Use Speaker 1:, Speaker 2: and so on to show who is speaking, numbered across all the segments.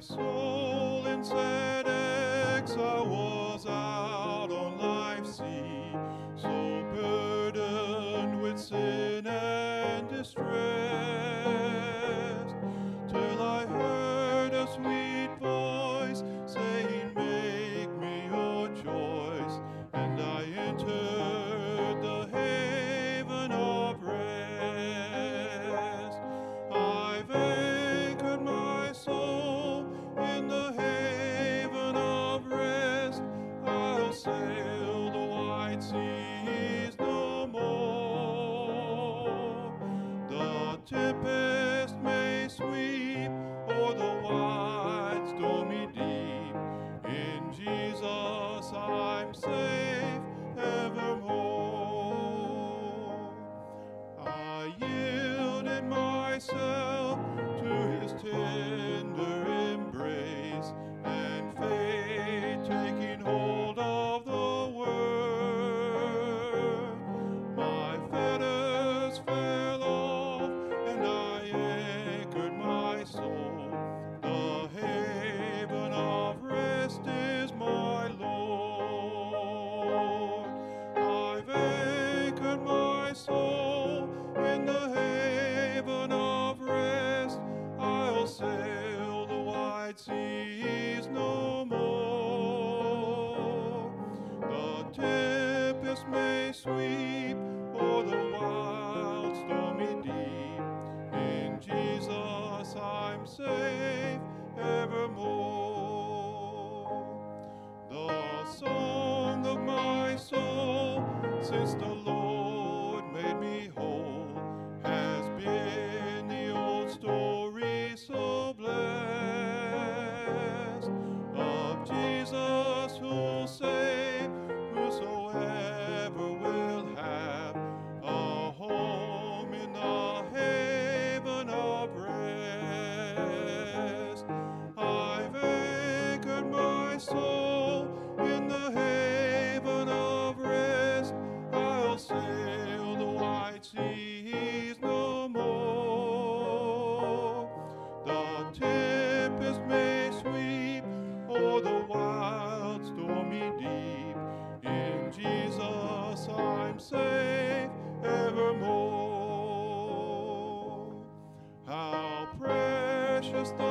Speaker 1: Soul in sad exile was out on life's sea, so burdened with sin and distress, precious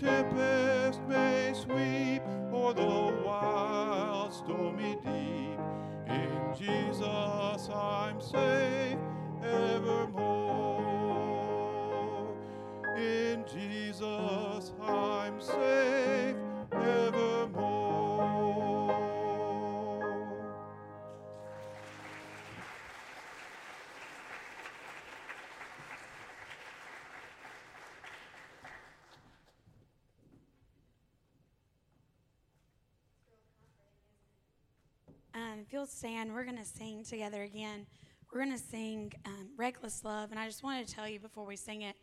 Speaker 1: The
Speaker 2: if you'll stand, we're going to sing together again. We're going to sing um, Reckless Love. And I just wanted to tell you before we sing it,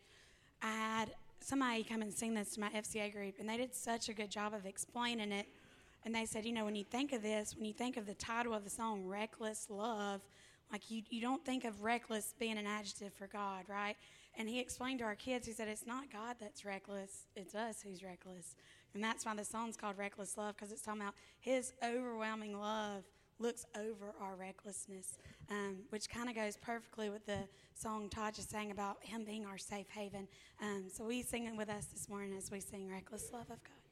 Speaker 2: I had somebody come and sing this to my FCA group, and they did such a good job of explaining it. And they said, you know, when you think of this, when you think of the title of the song, Reckless Love, like you, you don't think of reckless being an adjective for God, right? And he explained to our kids, he said, it's not God that's reckless, it's us who's reckless. And that's why the song's called Reckless Love, because it's talking about his overwhelming love looks over our recklessness, um, which kind of goes perfectly with the song Todd just sang about Him being our safe haven. Um, so, we sing it with us this morning as we sing Reckless Love of God.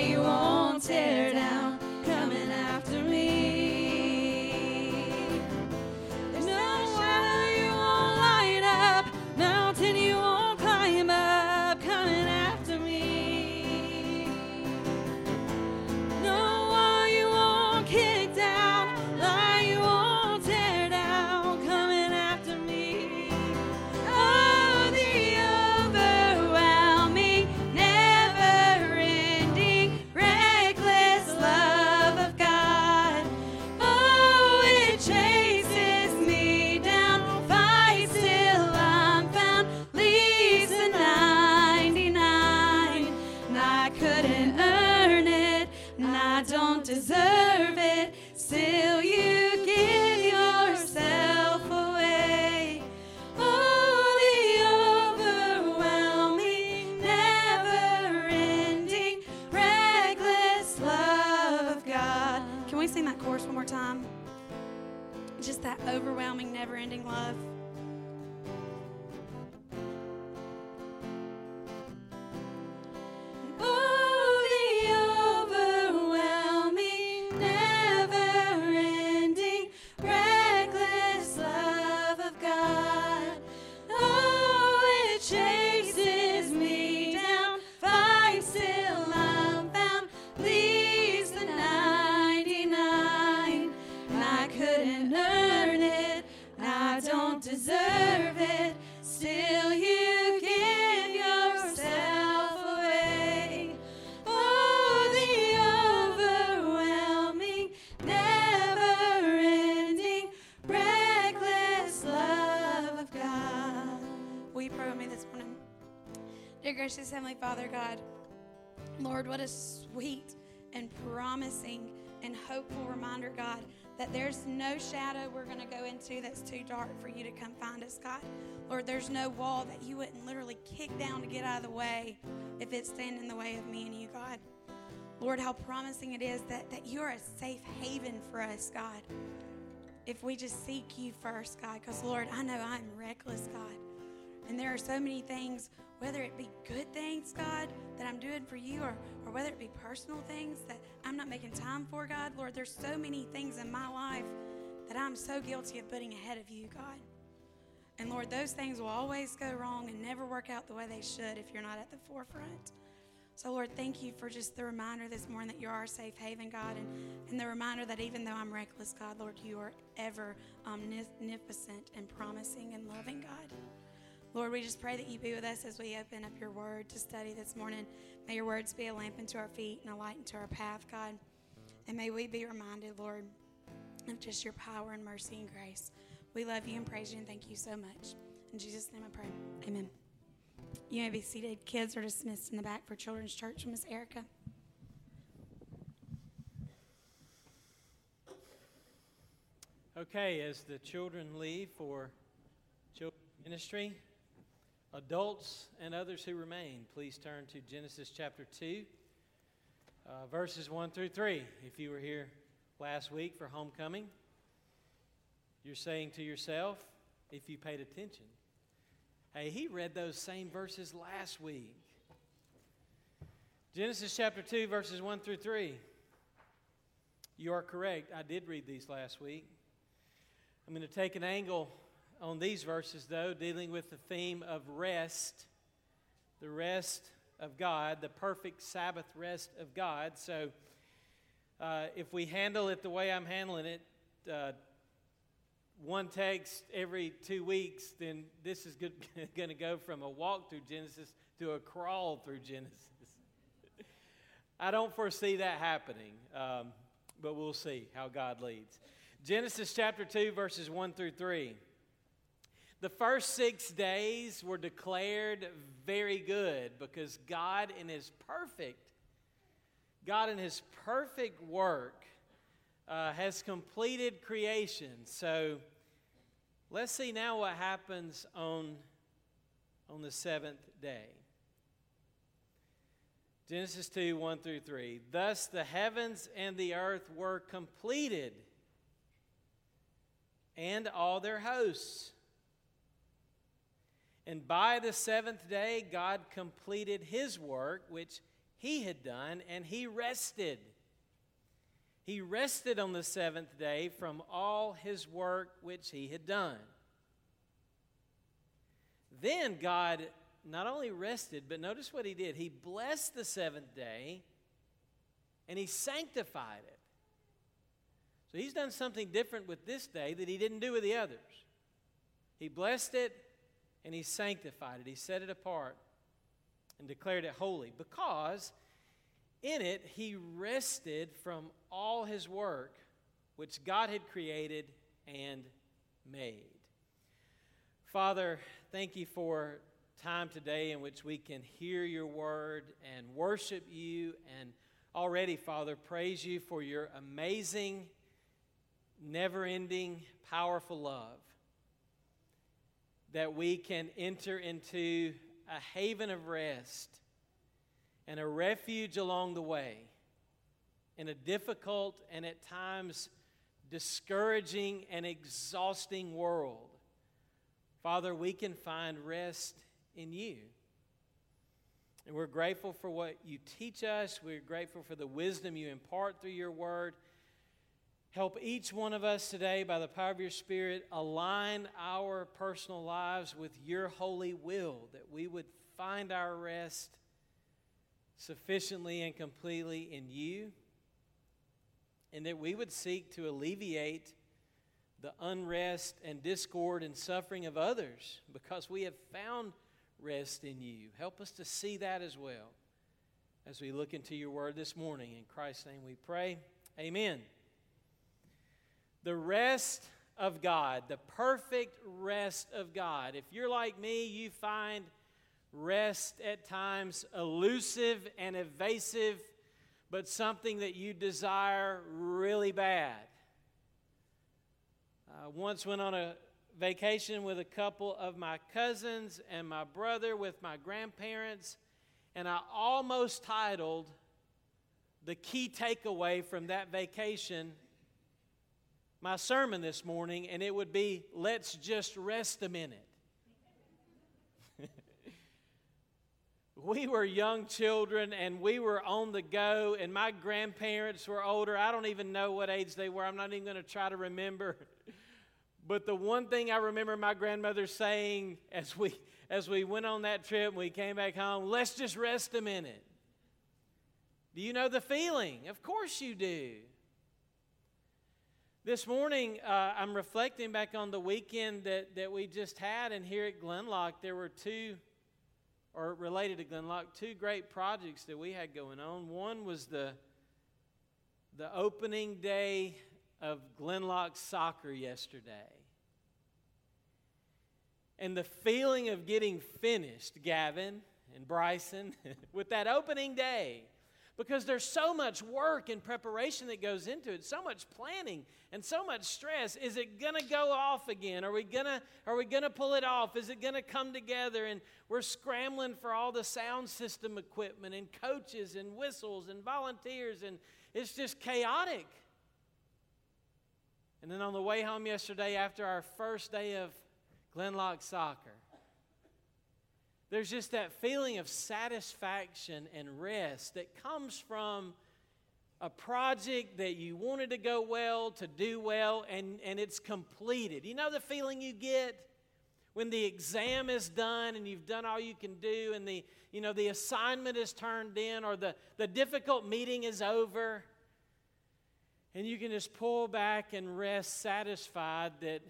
Speaker 3: You give
Speaker 4: gracious Heavenly Father, God, Lord, what a sweet and promising and hopeful reminder, God, that there's no shadow we're going to go into that's too dark for you to come find us, God. Lord, there's no wall that you wouldn't literally kick down to get out of the way if it's standing in the way of me and you, God. Lord, how promising it is that, that you are a safe haven for us, God. If we just seek you first, God, because Lord, I know I'm reckless, God. And there are so many things whether it be good things, God, that I'm doing for you, or, or whether it be personal things that I'm not making time for, God, Lord, there's so many things in my life that I'm so guilty of putting ahead of you, God. And Lord, those things will always go wrong and never work out the way they should if you're not at the forefront. So, Lord, thank you for just the reminder this morning that you are our safe haven, God, and, and the reminder that even though I'm reckless, God, Lord, you are ever omnipotent and promising and loving, God. Lord, we just pray that you be with us as we open up your word to study this morning. May your words be a lamp unto our feet and a light unto our path, God. And may we be reminded, Lord, of just your power and mercy and grace. We love you and praise you and thank you so much. In Jesus' name I pray. Amen. You may be seated. Kids are dismissed in the back for Children's Church. Miss Erica.
Speaker 3: Okay, as the children leave for children's ministry, Adults and others who remain, please turn to Genesis chapter 2, uh, verses 1 through 3. If you were here last week for homecoming, you're saying to yourself, if you paid attention, hey, he read those same verses last week. Genesis chapter 2, verses 1 through 3. You are correct. I did read these last week. I'm going to take an angle on these verses, though, dealing with the theme of rest, the rest of God, the perfect Sabbath rest of God. So, uh, if we handle it the way I'm handling it, uh, one text every two weeks, then this is going to go from a walk through Genesis to a crawl through Genesis. I don't foresee that happening, um, but we'll see how God leads. Genesis chapter 2, verses 1 through 3. The first six days were declared very good because God, in His perfect, God in His perfect work, uh, has completed creation. So let's see now what happens on, on the seventh day. Genesis 2 1 through 3. Thus the heavens and the earth were completed, and all their hosts. And by the seventh day, God completed his work, which he had done, and he rested. He rested on the seventh day from all his work which he had done. Then God not only rested, but notice what he did. He blessed the seventh day and he sanctified it. So he's done something different with this day that he didn't do with the others. He blessed it and he sanctified it. He set it apart and declared it holy because in it he rested from all his work which God had created and made. Father, thank you for time today in which we can hear your word and worship you and already, Father, praise you for your amazing, never ending, powerful love that we can enter into a haven of rest and a refuge along the way in a difficult and at times discouraging, and exhausting world, Father, we can find rest in you. And we're grateful for what you teach us. We're grateful for the wisdom you impart through your word. Help each one of us today, by the power of your Spirit, align our personal lives with your holy will, that we would find our rest sufficiently and completely in you, and that we would seek to alleviate the unrest and discord and suffering of others because we have found rest in you. Help us to see that as well as we look into your word this morning. In Christ's name we pray. Amen. The rest of God, the perfect rest of God. If you're like me, you find rest at times elusive and evasive, but something that you desire really bad. I once went on a vacation with a couple of my cousins and my brother with my grandparents, and I almost titled the key takeaway from that vacation my sermon this morning, and it would be Let's Just Rest a Minute. we were young children and we were on the go, and my grandparents were older. I don't even know what age they were, I'm not even going to try to remember. But the one thing I remember my grandmother saying as we as we went on that trip and we came back home, let's just rest a minute. Do you know the feeling? Of course you do. This morning, uh, I'm reflecting back on the weekend that, that we just had, and here at Glenlock, there were two, or related to Glenlock, two great projects that we had going on. One was the, the opening day of Glenlock soccer yesterday. And the feeling of getting finished, Gavin and Bryson, with that opening day. Because there's so much work and preparation that goes into it, so much planning and so much stress. Is it gonna go off again? Are we gonna are we gonna pull it off? Is it gonna come together? And we're scrambling for all the sound system equipment and coaches and whistles and volunteers, and it's just chaotic. And then on the way home yesterday, after our first day of Glenlock Soccer. There's just that feeling of satisfaction and rest that comes from a project that you wanted to go well, to do well, and, and it's completed. You know the feeling you get when the exam is done and you've done all you can do and the, you know, the assignment is turned in or the, the difficult meeting is over and you can just pull back and rest satisfied that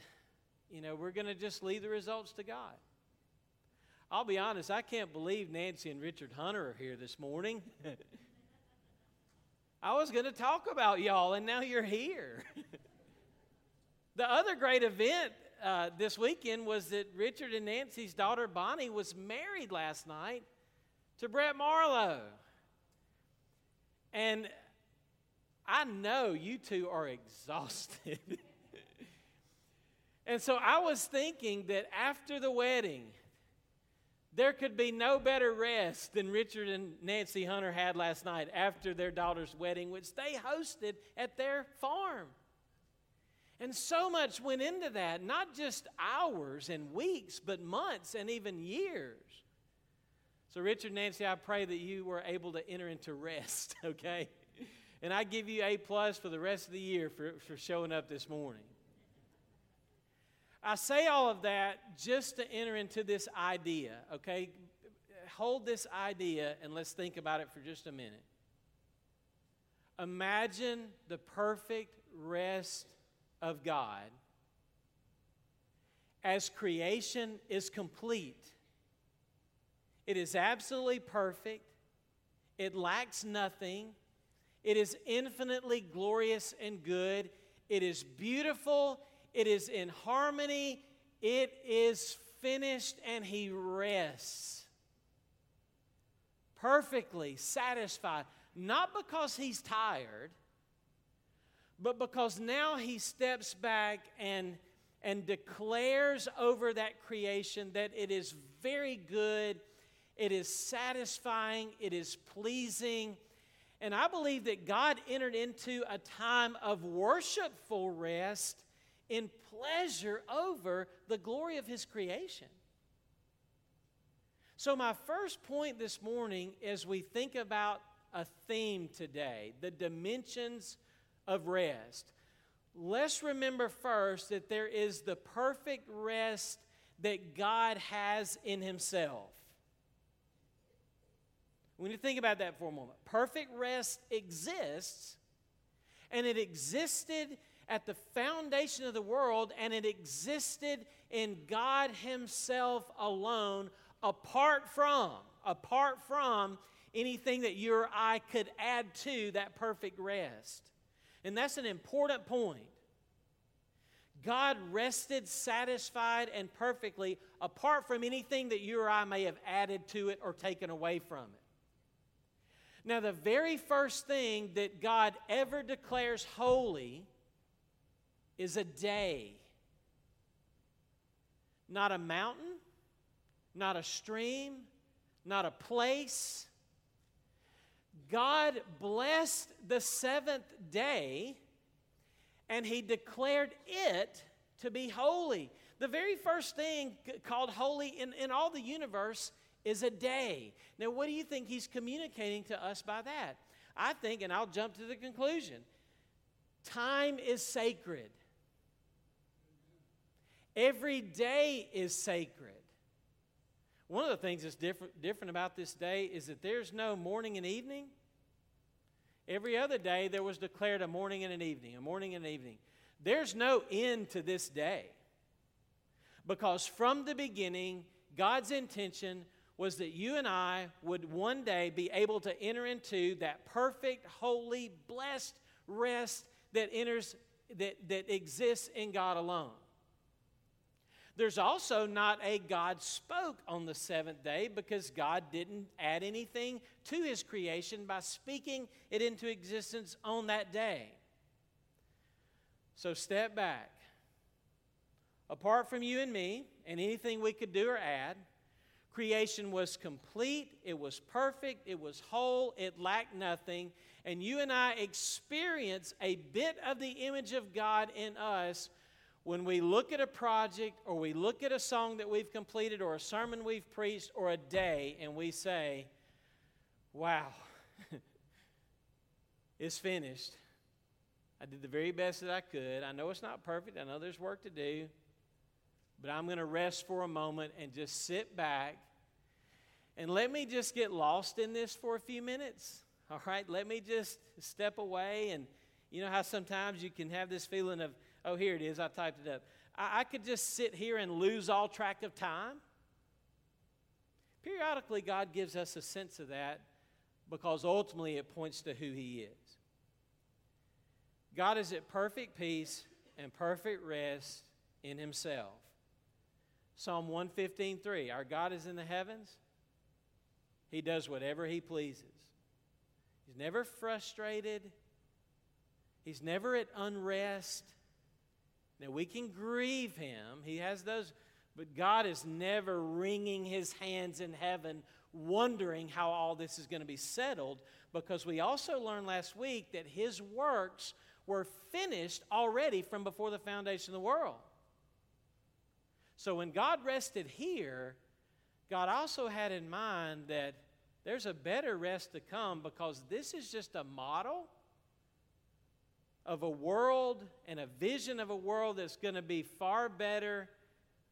Speaker 3: you know, we're going to just leave the results to God. I'll be honest, I can't believe Nancy and Richard Hunter are here this morning. I was going to talk about y'all, and now you're here. the other great event uh, this weekend was that Richard and Nancy's daughter Bonnie was married last night to Brett Marlowe. And I know you two are exhausted. And so I was thinking that after the wedding, there could be no better rest than Richard and Nancy Hunter had last night after their daughter's wedding, which they hosted at their farm. And so much went into that, not just hours and weeks, but months and even years. So, Richard, Nancy, I pray that you were able to enter into rest, okay? And I give you A plus for the rest of the year for, for showing up this morning. I say all of that just to enter into this idea, okay? Hold this idea and let's think about it for just a minute. Imagine the perfect rest of God as creation is complete. It is absolutely perfect, it lacks nothing, it is infinitely glorious and good, it is beautiful it is in harmony, it is finished, and he rests. Perfectly satisfied, not because he's tired, but because now he steps back and, and declares over that creation that it is very good, it is satisfying, it is pleasing, And I believe that God entered into a time of worshipful rest in pleasure over the glory of His creation. So, my first point this morning, as we think about a theme today, the dimensions of rest, let's remember first that there is the perfect rest that God has in Himself. When you think about that for a moment, perfect rest exists, and it existed at the foundation of the world, and it existed in God Himself alone, apart from, apart from anything that you or I could add to that perfect rest. And that's an important point. God rested satisfied and perfectly apart from anything that you or I may have added to it or taken away from it. Now, the very first thing that God ever declares holy is a day, not a mountain, not a stream, not a place. God blessed the seventh day and he declared it to be holy. The very first thing called holy in, in all the universe is a day. Now, what do you think he's communicating to us by that? I think, and I'll jump to the conclusion time is sacred. Every day is sacred. One of the things that's different, different about this day is that there's no morning and evening. Every other day there was declared a morning and an evening, a morning and an evening. There's no end to this day. Because from the beginning, God's intention was that you and I would one day be able to enter into that perfect, holy, blessed rest that enters that, that exists in God alone. There's also not a God spoke on the seventh day because God didn't add anything to his creation by speaking it into existence on that day. So step back. Apart from you and me and anything we could do or add, creation was complete, it was perfect, it was whole, it lacked nothing. And you and I experience a bit of the image of God in us when we look at a project or we look at a song that we've completed or a sermon we've preached or a day and we say, wow, it's finished. I did the very best that I could. I know it's not perfect, I know there's work to do, but I'm going to rest for a moment and just sit back and let me just get lost in this for a few minutes. All right, let me just step away and you know how sometimes you can have this feeling of, Oh, here it is. I typed it up. I, I could just sit here and lose all track of time. Periodically, God gives us a sense of that because ultimately it points to who He is. God is at perfect peace and perfect rest in Himself. Psalm 115:3 Our God is in the heavens. He does whatever He pleases. He's never frustrated. He's never at unrest. Now, we can grieve him. He has those, but God is never wringing his hands in heaven, wondering how all this is going to be settled, because we also learned last week that his works were finished already from before the foundation of the world. So when God rested here, God also had in mind that there's a better rest to come because this is just a model of a world and a vision of a world that's going to be far better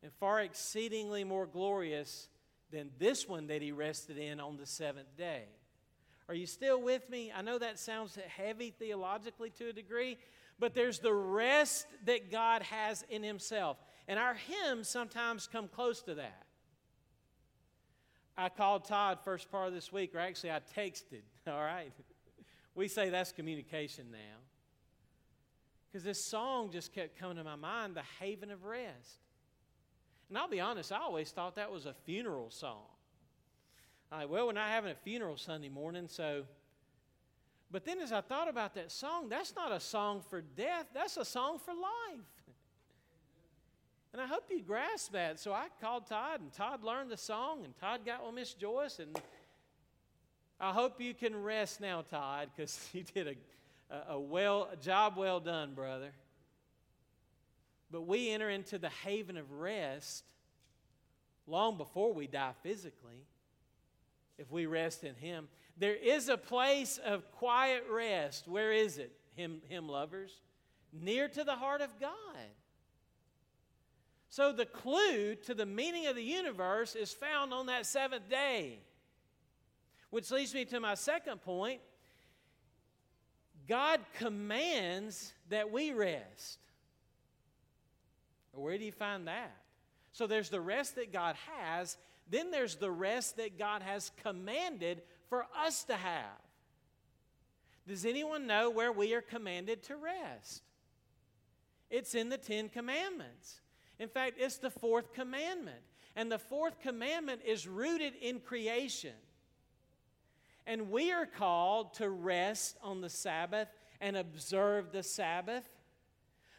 Speaker 3: and far exceedingly more glorious than this one that he rested in on the seventh day. Are you still with me? I know that sounds heavy theologically to a degree, but there's the rest that God has in himself. And our hymns sometimes come close to that. I called Todd first part of this week, or actually I texted, all right? We say that's communication now. Because this song just kept coming to my mind, The Haven of Rest. And I'll be honest, I always thought that was a funeral song. Like, well, we're not having a funeral Sunday morning, so. But then as I thought about that song, that's not a song for death, that's a song for life. And I hope you grasp that. So I called Todd, and Todd learned the song, and Todd got with Miss Joyce, and I hope you can rest now, Todd, because you did a, a well a job well done, brother. But we enter into the haven of rest long before we die physically if we rest in Him. There is a place of quiet rest. Where is it, Hymn, hymn lovers? Near to the heart of God. So the clue to the meaning of the universe is found on that seventh day. Which leads me to my second point God commands that we rest. Where do you find that? So there's the rest that God has, then there's the rest that God has commanded for us to have. Does anyone know where we are commanded to rest? It's in the Ten Commandments. In fact, it's the fourth commandment. And the fourth commandment is rooted in creation. And we are called to rest on the Sabbath and observe the Sabbath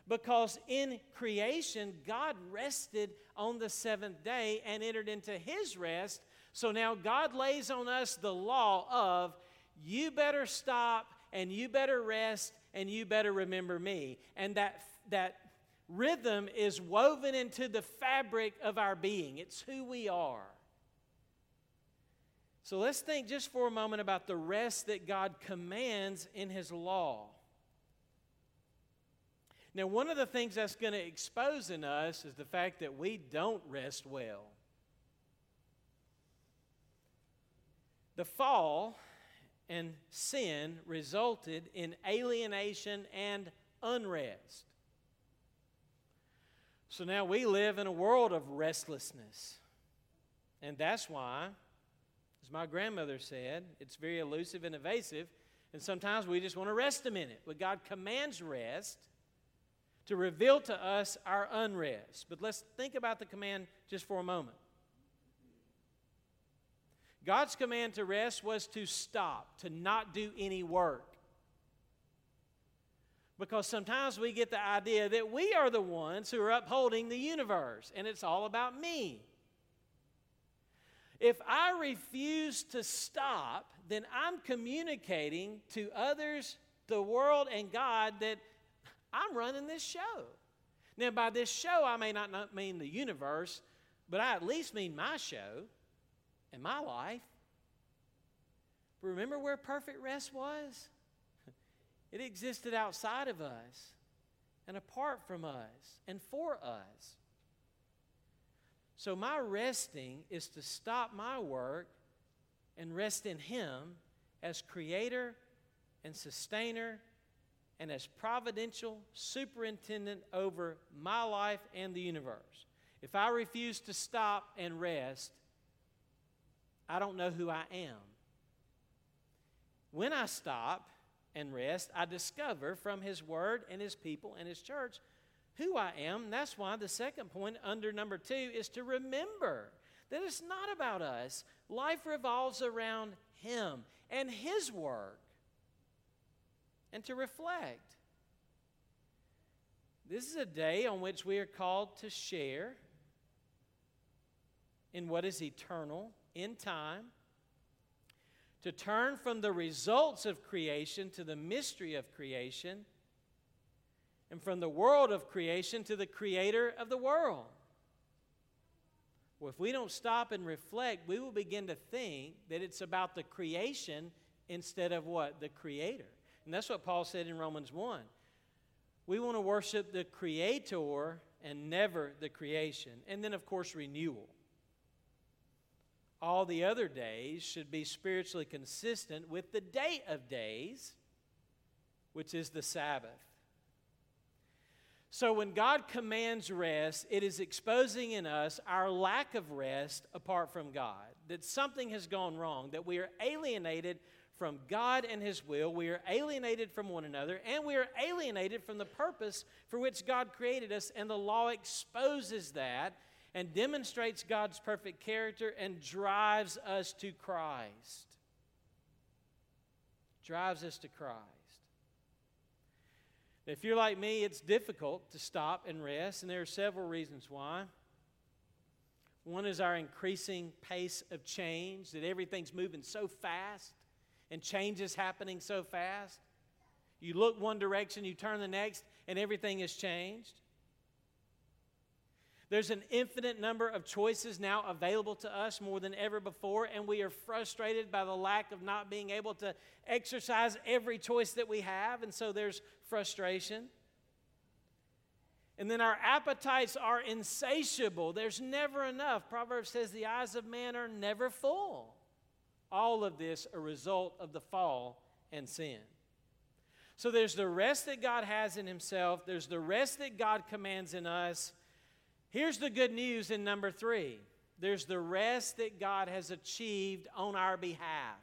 Speaker 3: because in creation, God rested on the seventh day and entered into his rest. So now God lays on us the law of you better stop and you better rest and you better remember me. And that, that rhythm is woven into the fabric of our being, it's who we are. So let's think just for a moment about the rest that God commands in His law. Now, one of the things that's going to expose in us is the fact that we don't rest well. The fall and sin resulted in alienation and unrest. So now we live in a world of restlessness. And that's why as my grandmother said, it's very elusive and evasive, and sometimes we just want to rest a minute. But God commands rest to reveal to us our unrest. But let's think about the command just for a moment. God's command to rest was to stop, to not do any work. Because sometimes we get the idea that we are the ones who are upholding the universe, and it's all about me. If I refuse to stop, then I'm communicating to others, the world, and God that I'm running this show. Now, by this show, I may not, mean the universe, but I at least mean my show and my life. But remember where perfect rest was? It existed outside of us and apart from us and for us. So, my resting is to stop my work and rest in Him as creator and sustainer and as providential superintendent over my life and the universe. If I refuse to stop and rest, I don't know who I am. When I stop and rest, I discover from His Word and His people and His church who I am. That's why the second point under number two is to remember that it's not about us. Life revolves around Him and His work, and to reflect. This is a day on which we are called to share in what is eternal in time, to turn from the results of creation to the mystery of creation and from the world of creation to the creator of the world. Well, if we don't stop and reflect, we will begin to think that it's about the creation instead of what? The creator. And that's what Paul said in Romans 1. We want to worship the creator and never the creation. And then, of course, renewal. All the other days should be spiritually consistent with the day of days, which is the Sabbath. So when God commands rest, it is exposing in us our lack of rest apart from God, that something has gone wrong, that we are alienated from God and His will, we are alienated from one another, and we are alienated from the purpose for which God created us, and the law exposes that and demonstrates God's perfect character and drives us to Christ. Drives us to Christ. If you're like me, it's difficult to stop and rest, and there are several reasons why. One is our increasing pace of change, that everything's moving so fast and change is happening so fast? You look one direction, you turn the next, and everything has changed. There's an infinite number of choices now available to us more than ever before, and we are frustrated by the lack of not being able to exercise every choice that we have, and so there's frustration. And then our appetites are insatiable. There's never enough. Proverbs says the eyes of man are never full. All of this a result of the fall and sin. So there's the rest that God has in himself, there's the rest that God commands in us, Here's the good news in number three there's the rest that God has achieved on our behalf.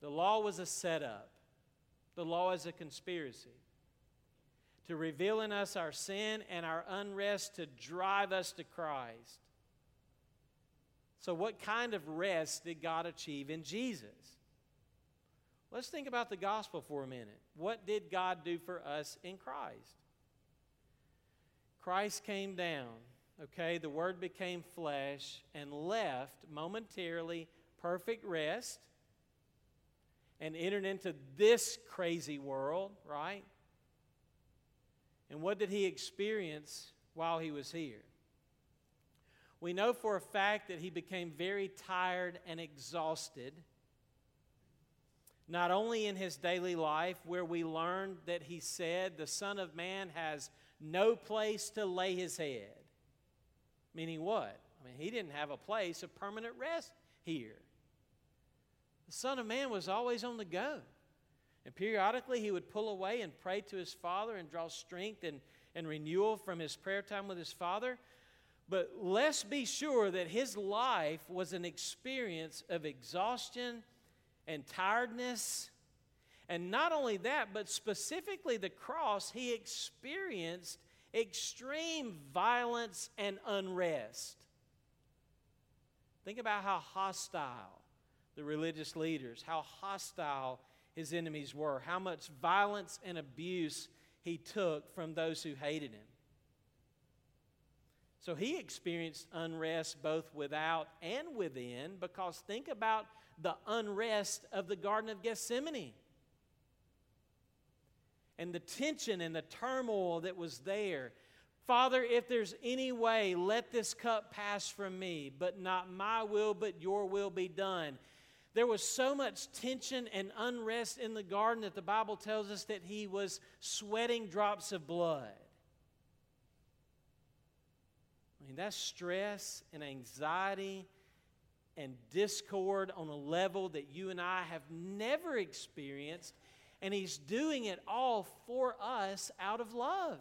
Speaker 3: The law was a setup, the law is a conspiracy to reveal in us our sin and our unrest to drive us to Christ. So, what kind of rest did God achieve in Jesus? Let's think about the gospel for a minute. What did God do for us in Christ? Christ came down, okay? The Word became flesh and left momentarily perfect rest and entered into this crazy world, right? And what did he experience while he was here? We know for a fact that he became very tired and exhausted. Not only in his daily life, where we learned that he said, The Son of Man has no place to lay his head. Meaning what? I mean, he didn't have a place of permanent rest here. The Son of Man was always on the go. And periodically he would pull away and pray to his Father and draw strength and, and renewal from his prayer time with his Father. But let's be sure that his life was an experience of exhaustion and tiredness and not only that, but specifically the cross, he experienced extreme violence and unrest. Think about how hostile the religious leaders, how hostile his enemies were, how much violence and abuse he took from those who hated him. So he experienced unrest both without and within because think about the unrest of the Garden of Gethsemane and the tension and the turmoil that was there. Father, if there's any way, let this cup pass from me, but not my will, but your will be done. There was so much tension and unrest in the garden that the Bible tells us that he was sweating drops of blood. I mean, that's stress and anxiety and discord on a level that you and I have never experienced and He's doing it all for us out of love.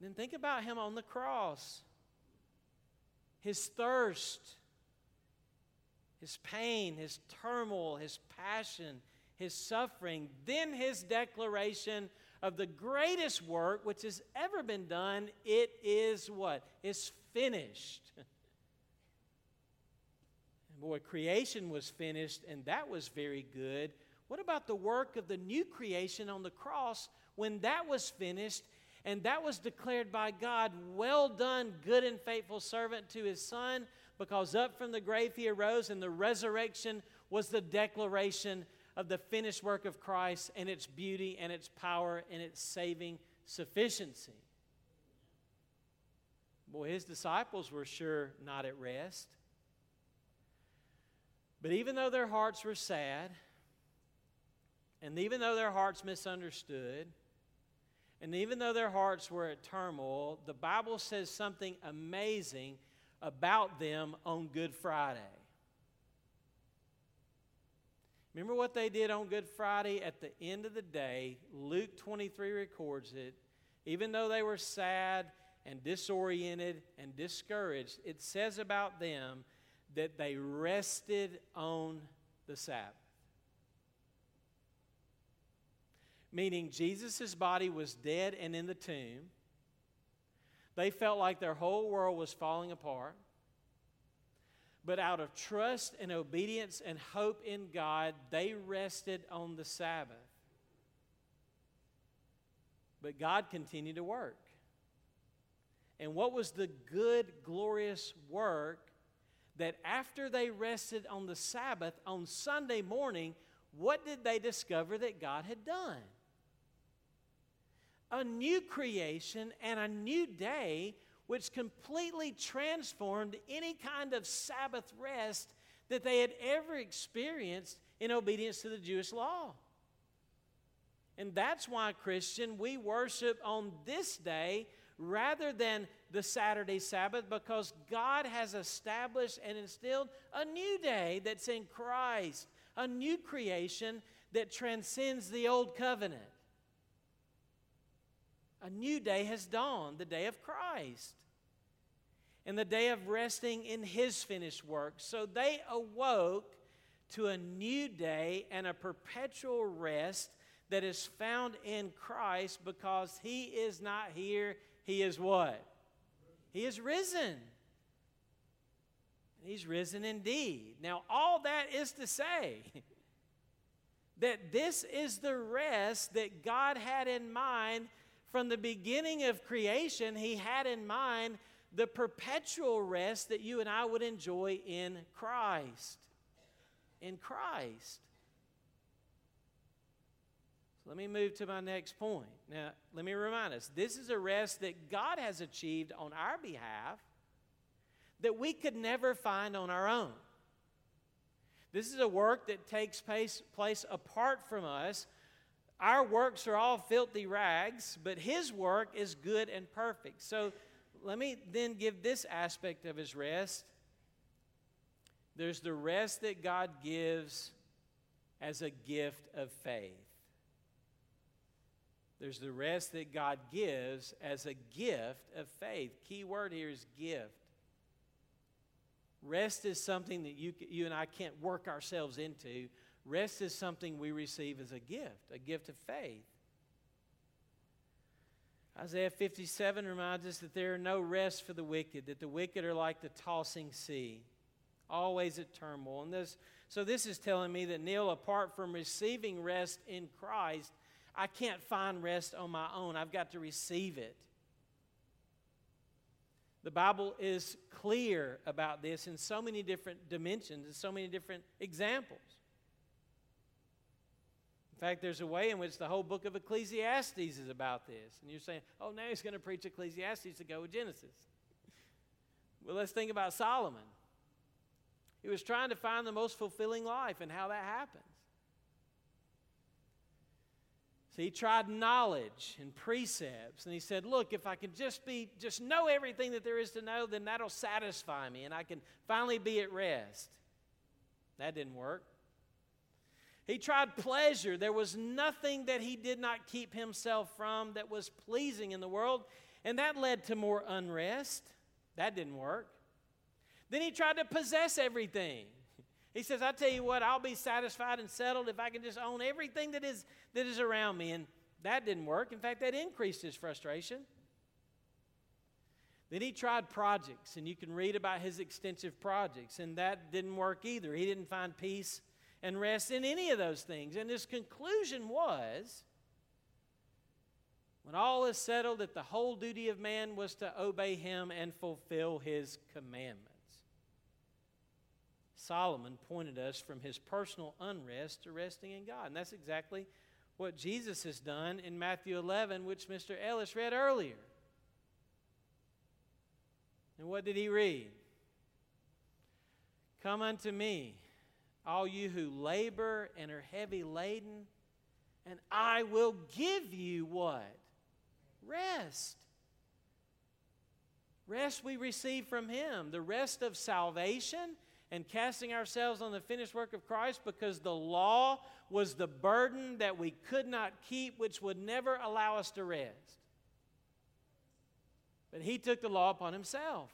Speaker 3: Then think about Him on the cross His thirst, His pain, His turmoil, His passion, His suffering, then His declaration of the greatest work which has ever been done. It is what? It's finished. boy, creation was finished, and that was very good. What about the work of the new creation on the cross when that was finished and that was declared by God, well done, good and faithful servant to his son, because up from the grave he arose, and the resurrection was the declaration of the finished work of Christ and its beauty and its power and its saving sufficiency. Boy, his disciples were sure not at rest. But even though their hearts were sad, and even though their hearts misunderstood, and even though their hearts were at turmoil, the Bible says something amazing about them on Good Friday. Remember what they did on Good Friday? At the end of the day, Luke 23 records it. Even though they were sad and disoriented and discouraged, it says about them that they rested on the Sabbath. Meaning, Jesus' body was dead and in the tomb. They felt like their whole world was falling apart. But out of trust and obedience and hope in God, they rested on the Sabbath. But God continued to work. And what was the good, glorious work that after they rested on the Sabbath, on Sunday morning, what did they discover that God had done? A new creation and a new day which completely transformed any kind of Sabbath rest that they had ever experienced in obedience to the Jewish law. And that's why, Christian, we worship on this day rather than the Saturday Sabbath because God has established and instilled a new day that's in Christ, a new creation that transcends the old covenant. A new day has dawned, the day of Christ, and the day of resting in His finished work. So they awoke to a new day and a perpetual rest that is found in Christ because He is not here, He is what? He is risen. He's risen indeed. Now, all that is to say that this is the rest that God had in mind from the beginning of creation. He had in mind the perpetual rest that you and I would enjoy in Christ. In Christ. Let me move to my next point. Now, let me remind us this is a rest that God has achieved on our behalf that we could never find on our own. This is a work that takes place, place apart from us. Our works are all filthy rags, but His work is good and perfect. So let me then give this aspect of His rest. There's the rest that God gives as a gift of faith. There's the rest that God gives as a gift of faith. Key word here is gift. Rest is something that you, you and I can't work ourselves into. Rest is something we receive as a gift, a gift of faith. Isaiah 57 reminds us that there are no rest for the wicked, that the wicked are like the tossing sea, always at turmoil. And this, so, this is telling me that, Neil, apart from receiving rest in Christ, I can't find rest on my own. I've got to receive it. The Bible is clear about this in so many different dimensions and so many different examples. In fact, there's a way in which the whole book of Ecclesiastes is about this. And you're saying, oh, now he's going to preach Ecclesiastes to go with Genesis. well, let's think about Solomon. He was trying to find the most fulfilling life and how that happens. So he tried knowledge and precepts, and he said, Look, if I can just be, just know everything that there is to know, then that'll satisfy me, and I can finally be at rest. That didn't work. He tried pleasure. There was nothing that he did not keep himself from that was pleasing in the world, and that led to more unrest. That didn't work. Then he tried to possess everything. He says, I tell you what, I'll be satisfied and settled if I can just own everything that is, that is around me. And that didn't work. In fact, that increased his frustration. Then he tried projects, and you can read about his extensive projects, and that didn't work either. He didn't find peace and rest in any of those things. And his conclusion was when all is settled, that the whole duty of man was to obey him and fulfill his commandments. Solomon pointed us from his personal unrest to resting in God. And that's exactly what Jesus has done in Matthew 11, which Mr. Ellis read earlier. And what did he read? Come unto me, all you who labor and are heavy laden, and I will give you what? Rest. Rest we receive from him, the rest of salvation and casting ourselves on the finished work of Christ because the law was the burden that we could not keep, which would never allow us to rest. But He took the law upon Himself.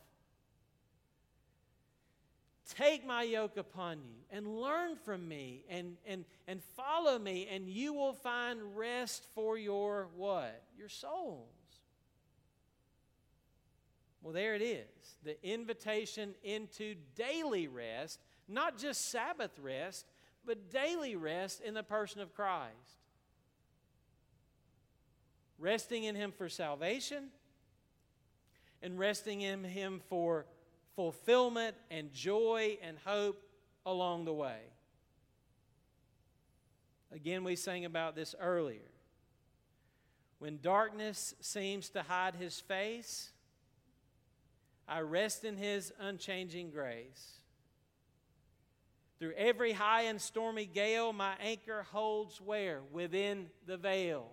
Speaker 3: Take my yoke upon you and learn from me and, and, and follow me, and you will find rest for your what? Your souls. Well, there it is the invitation into daily rest, not just Sabbath rest, but daily rest in the person of Christ. Resting in Him for salvation and resting in Him for fulfillment and joy and hope along the way. Again, we sang about this earlier. When darkness seems to hide his face, I rest in his unchanging grace. Through every high and stormy gale, my anchor holds where? Within the veil.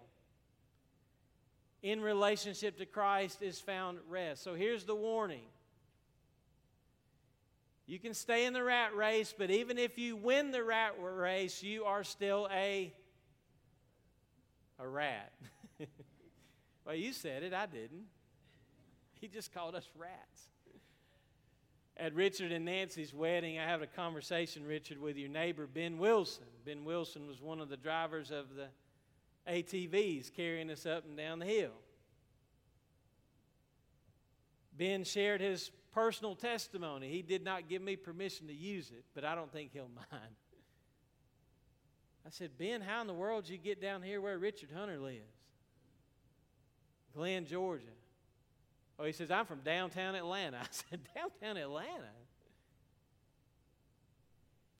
Speaker 3: In relationship to Christ is found rest. So here's the warning. You can stay in the rat race, but even if you win the rat race, you are still a a rat. well, you said it, I didn't. He just called us rats at Richard and Nancy's wedding, I had a conversation, Richard, with your neighbor, Ben Wilson. Ben Wilson was one of the drivers of the ATVs carrying us up and down the hill. Ben shared his personal testimony. He did not give me permission to use it, but I don't think he'll mind. I said, Ben, how in the world did you get down here where Richard Hunter lives? Glen, Georgia. Oh, he says, I'm from downtown Atlanta. I said, Downtown Atlanta?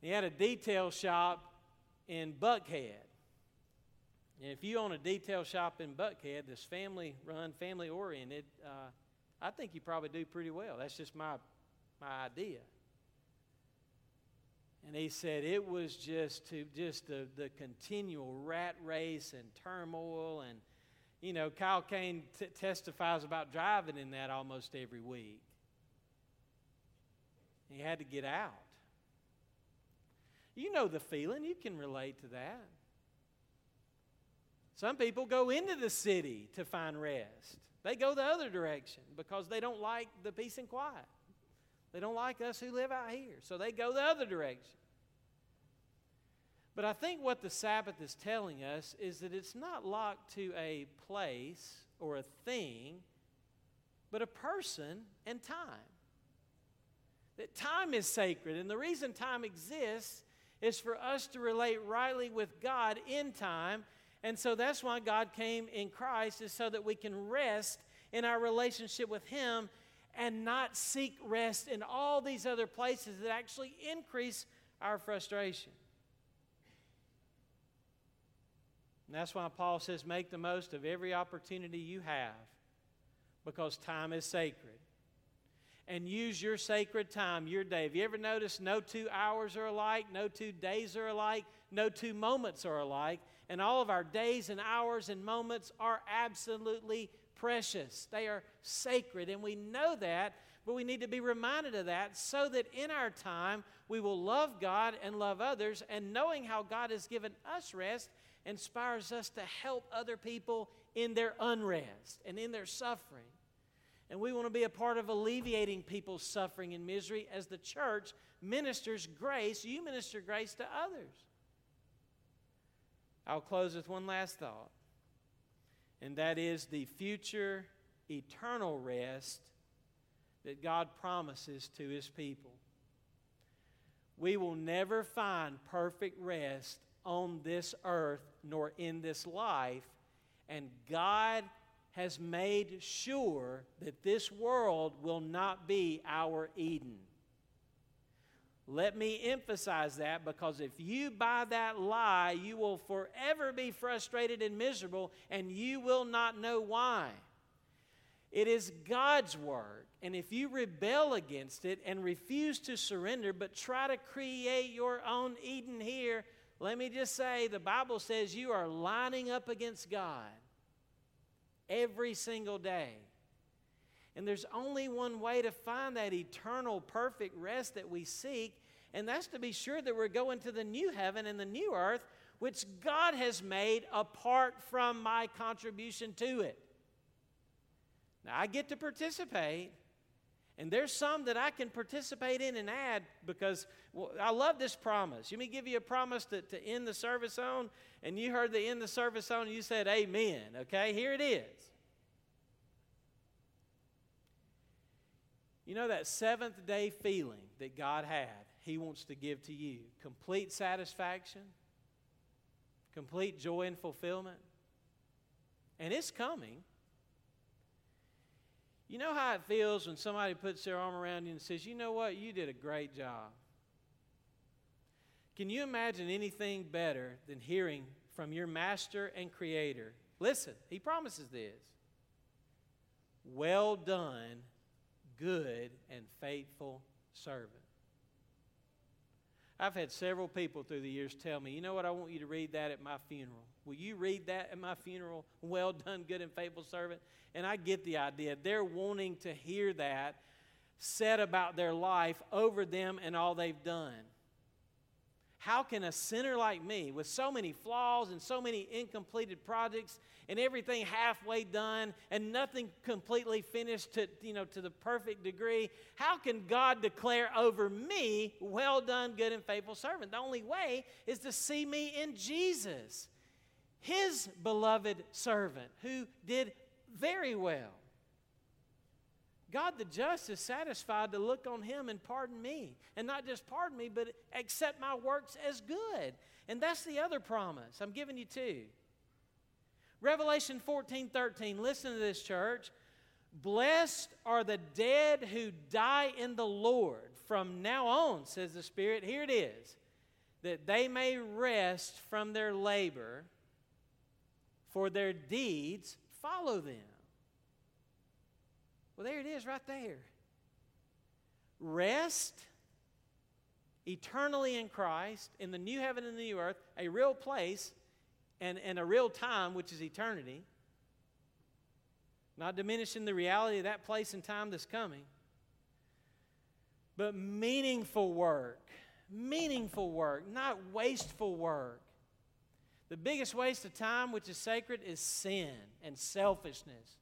Speaker 3: He had a detail shop in Buckhead. And if you own a detail shop in Buckhead that's family run, family oriented, uh, I think you probably do pretty well. That's just my, my idea. And he said it was just to just the, the continual rat race and turmoil and you know, Kyle Kane t- testifies about driving in that almost every week. He had to get out. You know the feeling, you can relate to that. Some people go into the city to find rest. They go the other direction because they don't like the peace and quiet. They don't like us who live out here. So they go the other direction. But I think what the Sabbath is telling us is that it's not locked to a place or a thing, but a person and time. That time is sacred, and the reason time exists is for us to relate rightly with God in time. And so that's why God came in Christ, is so that we can rest in our relationship with Him and not seek rest in all these other places that actually increase our frustration. And that's why Paul says, make the most of every opportunity you have because time is sacred. And use your sacred time, your day. Have you ever noticed no two hours are alike, no two days are alike, no two moments are alike? And all of our days and hours and moments are absolutely precious. They are sacred, and we know that, but we need to be reminded of that so that in our time we will love God and love others, and knowing how God has given us rest inspires us to help other people in their unrest and in their suffering. And we want to be a part of alleviating people's suffering and misery as the church ministers grace. You minister grace to others. I'll close with one last thought, and that is the future eternal rest that God promises to His people. We will never find perfect rest on this earth nor in this life. And God has made sure that this world will not be our Eden. Let me emphasize that because if you buy that lie, you will forever be frustrated and miserable, and you will not know why. It is God's word. And if you rebel against it and refuse to surrender, but try to create your own Eden here, let me just say the Bible says you are lining up against God every single day. And there's only one way to find that eternal, perfect rest that we seek, and that's to be sure that we're going to the new heaven and the new earth, which God has made apart from my contribution to it. Now, I get to participate, and there's some that I can participate in and add because well, I love this promise. Let me give you a promise to, to end the service on, and you heard the end the service on, and you said amen. Okay, here it is. You know that seventh day feeling that God had, He wants to give to you complete satisfaction, complete joy and fulfillment. And it's coming. You know how it feels when somebody puts their arm around you and says, You know what? You did a great job. Can you imagine anything better than hearing from your master and creator? Listen, he promises this. Well done, good and faithful servant. I've had several people through the years tell me, you know what, I want you to read that at my funeral. Will you read that at my funeral? Well done, good and faithful servant. And I get the idea. They're wanting to hear that said about their life over them and all they've done. How can a sinner like me, with so many flaws and so many incompleted projects and everything halfway done and nothing completely finished to, you know, to the perfect degree, how can God declare over me, well done, good and faithful servant? The only way is to see me in Jesus, his beloved servant who did very well. God the just is satisfied to look on him and pardon me. And not just pardon me, but accept my works as good. And that's the other promise. I'm giving you two. Revelation 14 13. Listen to this, church. Blessed are the dead who die in the Lord. From now on, says the Spirit, here it is, that they may rest from their labor, for their deeds follow them. Well, there it is right there. Rest eternally in Christ, in the new heaven and the new earth, a real place and, and a real time, which is eternity. Not diminishing the reality of that place and time that's coming. But meaningful work. Meaningful work, not wasteful work. The biggest waste of time, which is sacred, is sin and selfishness.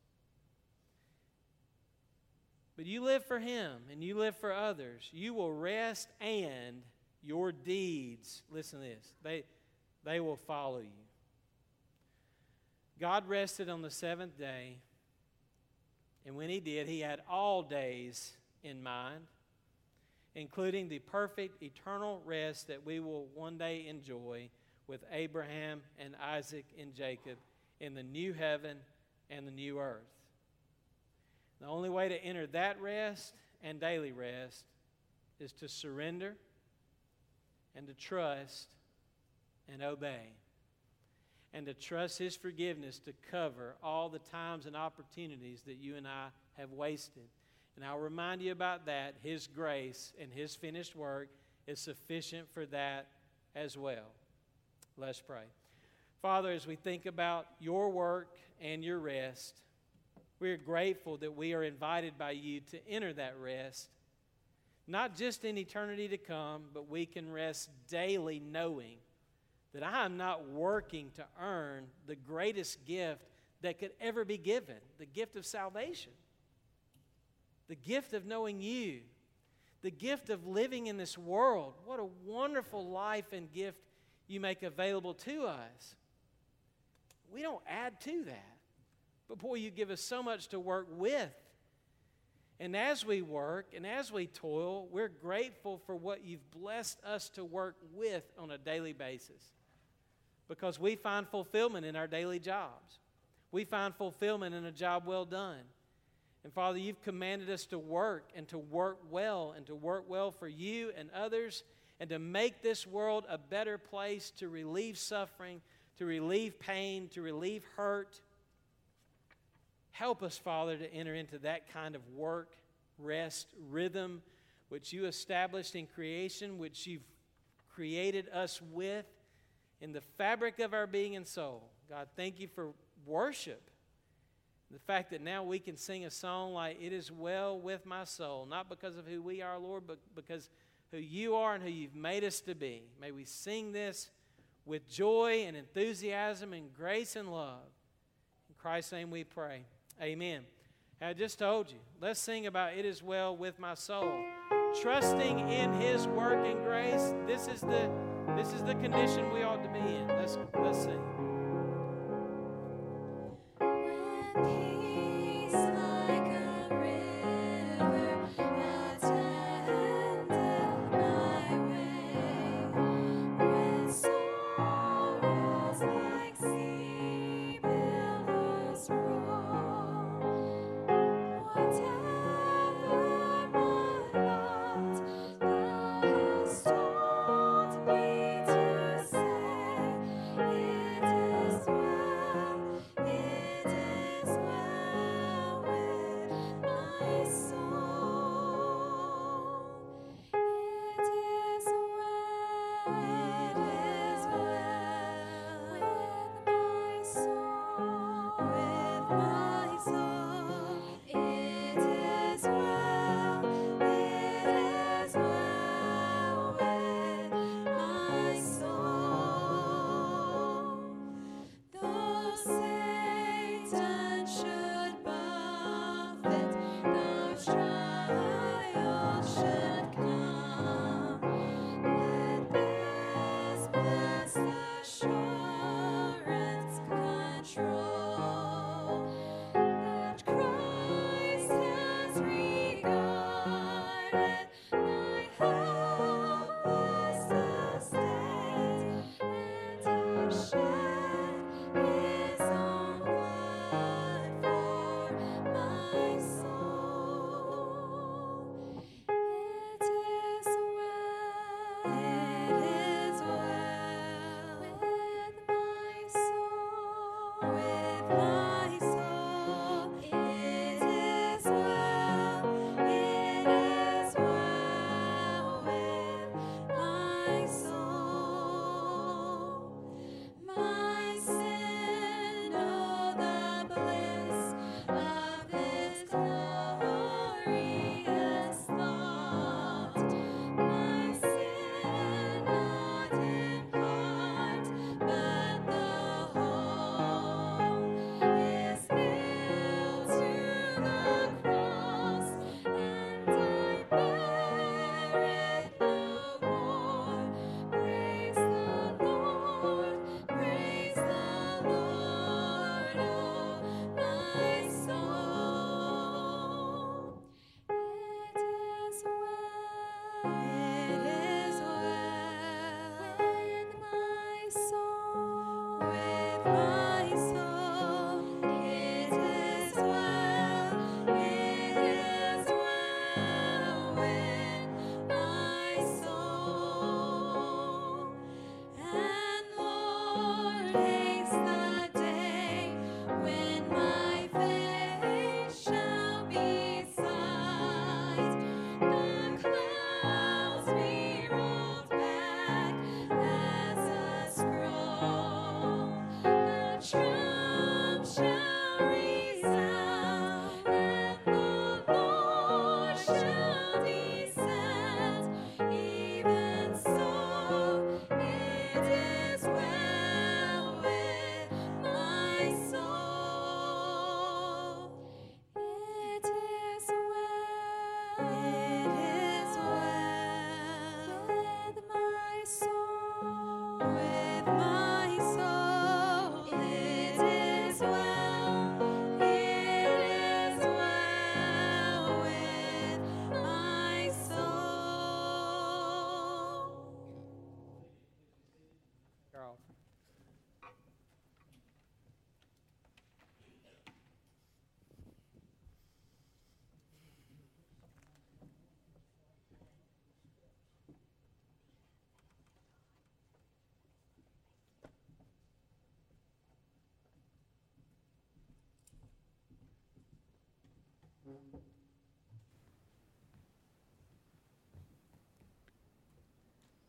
Speaker 3: But you live for Him and you live for others. You will rest and your deeds, listen to this, they, they will follow you. God rested on the seventh day, and when He did, He had all days in mind, including the perfect eternal rest that we will one day enjoy with Abraham and Isaac and Jacob in the new heaven and the new earth. The only way to enter that rest and daily rest is to surrender and to trust and obey. And to trust His forgiveness to cover all the times and opportunities that you and I have wasted. And I'll remind you about that. His grace and His finished work is sufficient for that as well. Let's pray. Father, as we think about your work and your rest, we are grateful that we are invited by you to enter that rest, not just in eternity to come, but we can rest daily knowing that I am not working to earn the greatest gift that could ever be given the gift of salvation, the gift of knowing you, the gift of living in this world. What a wonderful life and gift you make available to us. We don't add to that. But boy, you give us so much to work with. And as we work and as we toil, we're grateful for what you've blessed us to work with on a daily basis. Because we find fulfillment in our daily jobs. We find fulfillment in a job well done. And Father, you've commanded us to work and to work well and to work well for you and others and to make this world a better place to relieve suffering, to relieve pain, to relieve hurt Help us, Father, to enter into that kind of work, rest, rhythm which you established in creation, which you've created us with in the fabric of our being and soul. God, thank you for worship. The fact that now we can sing a song like, It is well with my soul, not because of who we are, Lord, but because who you are and who you've made us to be. May we sing this with joy and enthusiasm and grace and love. In Christ's name we pray. Amen. I just told you, let's sing about It Is Well with My Soul. Trusting in His work and grace, this is the, this is the condition we ought to be in. Let's, let's sing.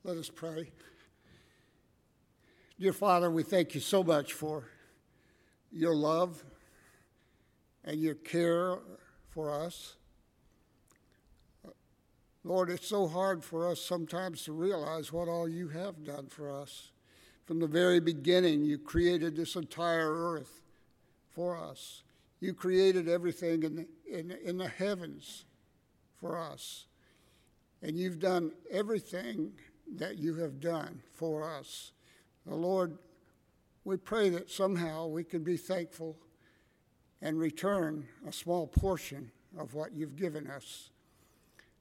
Speaker 5: Let us pray. Dear Father, we thank you so much for your love and your care for us. Lord, it's so hard for us sometimes to realize what all you have done for us. From the very beginning, you created this entire earth for us. You created everything in the, in, in the heavens for us. And you've done everything that you have done for us. The Lord, we pray that somehow we can be thankful and return a small portion of what you've given us.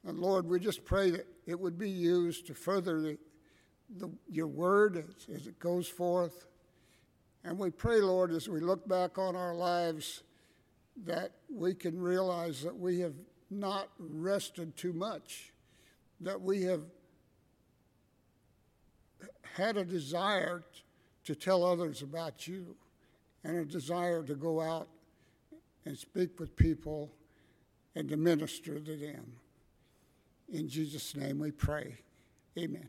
Speaker 5: And Lord, we just pray that it would be used to further the, the, your word as, as it goes forth. And we pray, Lord, as we look back on our lives, that we can realize that we have not rested too much, that we have had a desire to tell others about you and a desire to go out and speak with people and to minister to them. In Jesus' name we pray. Amen.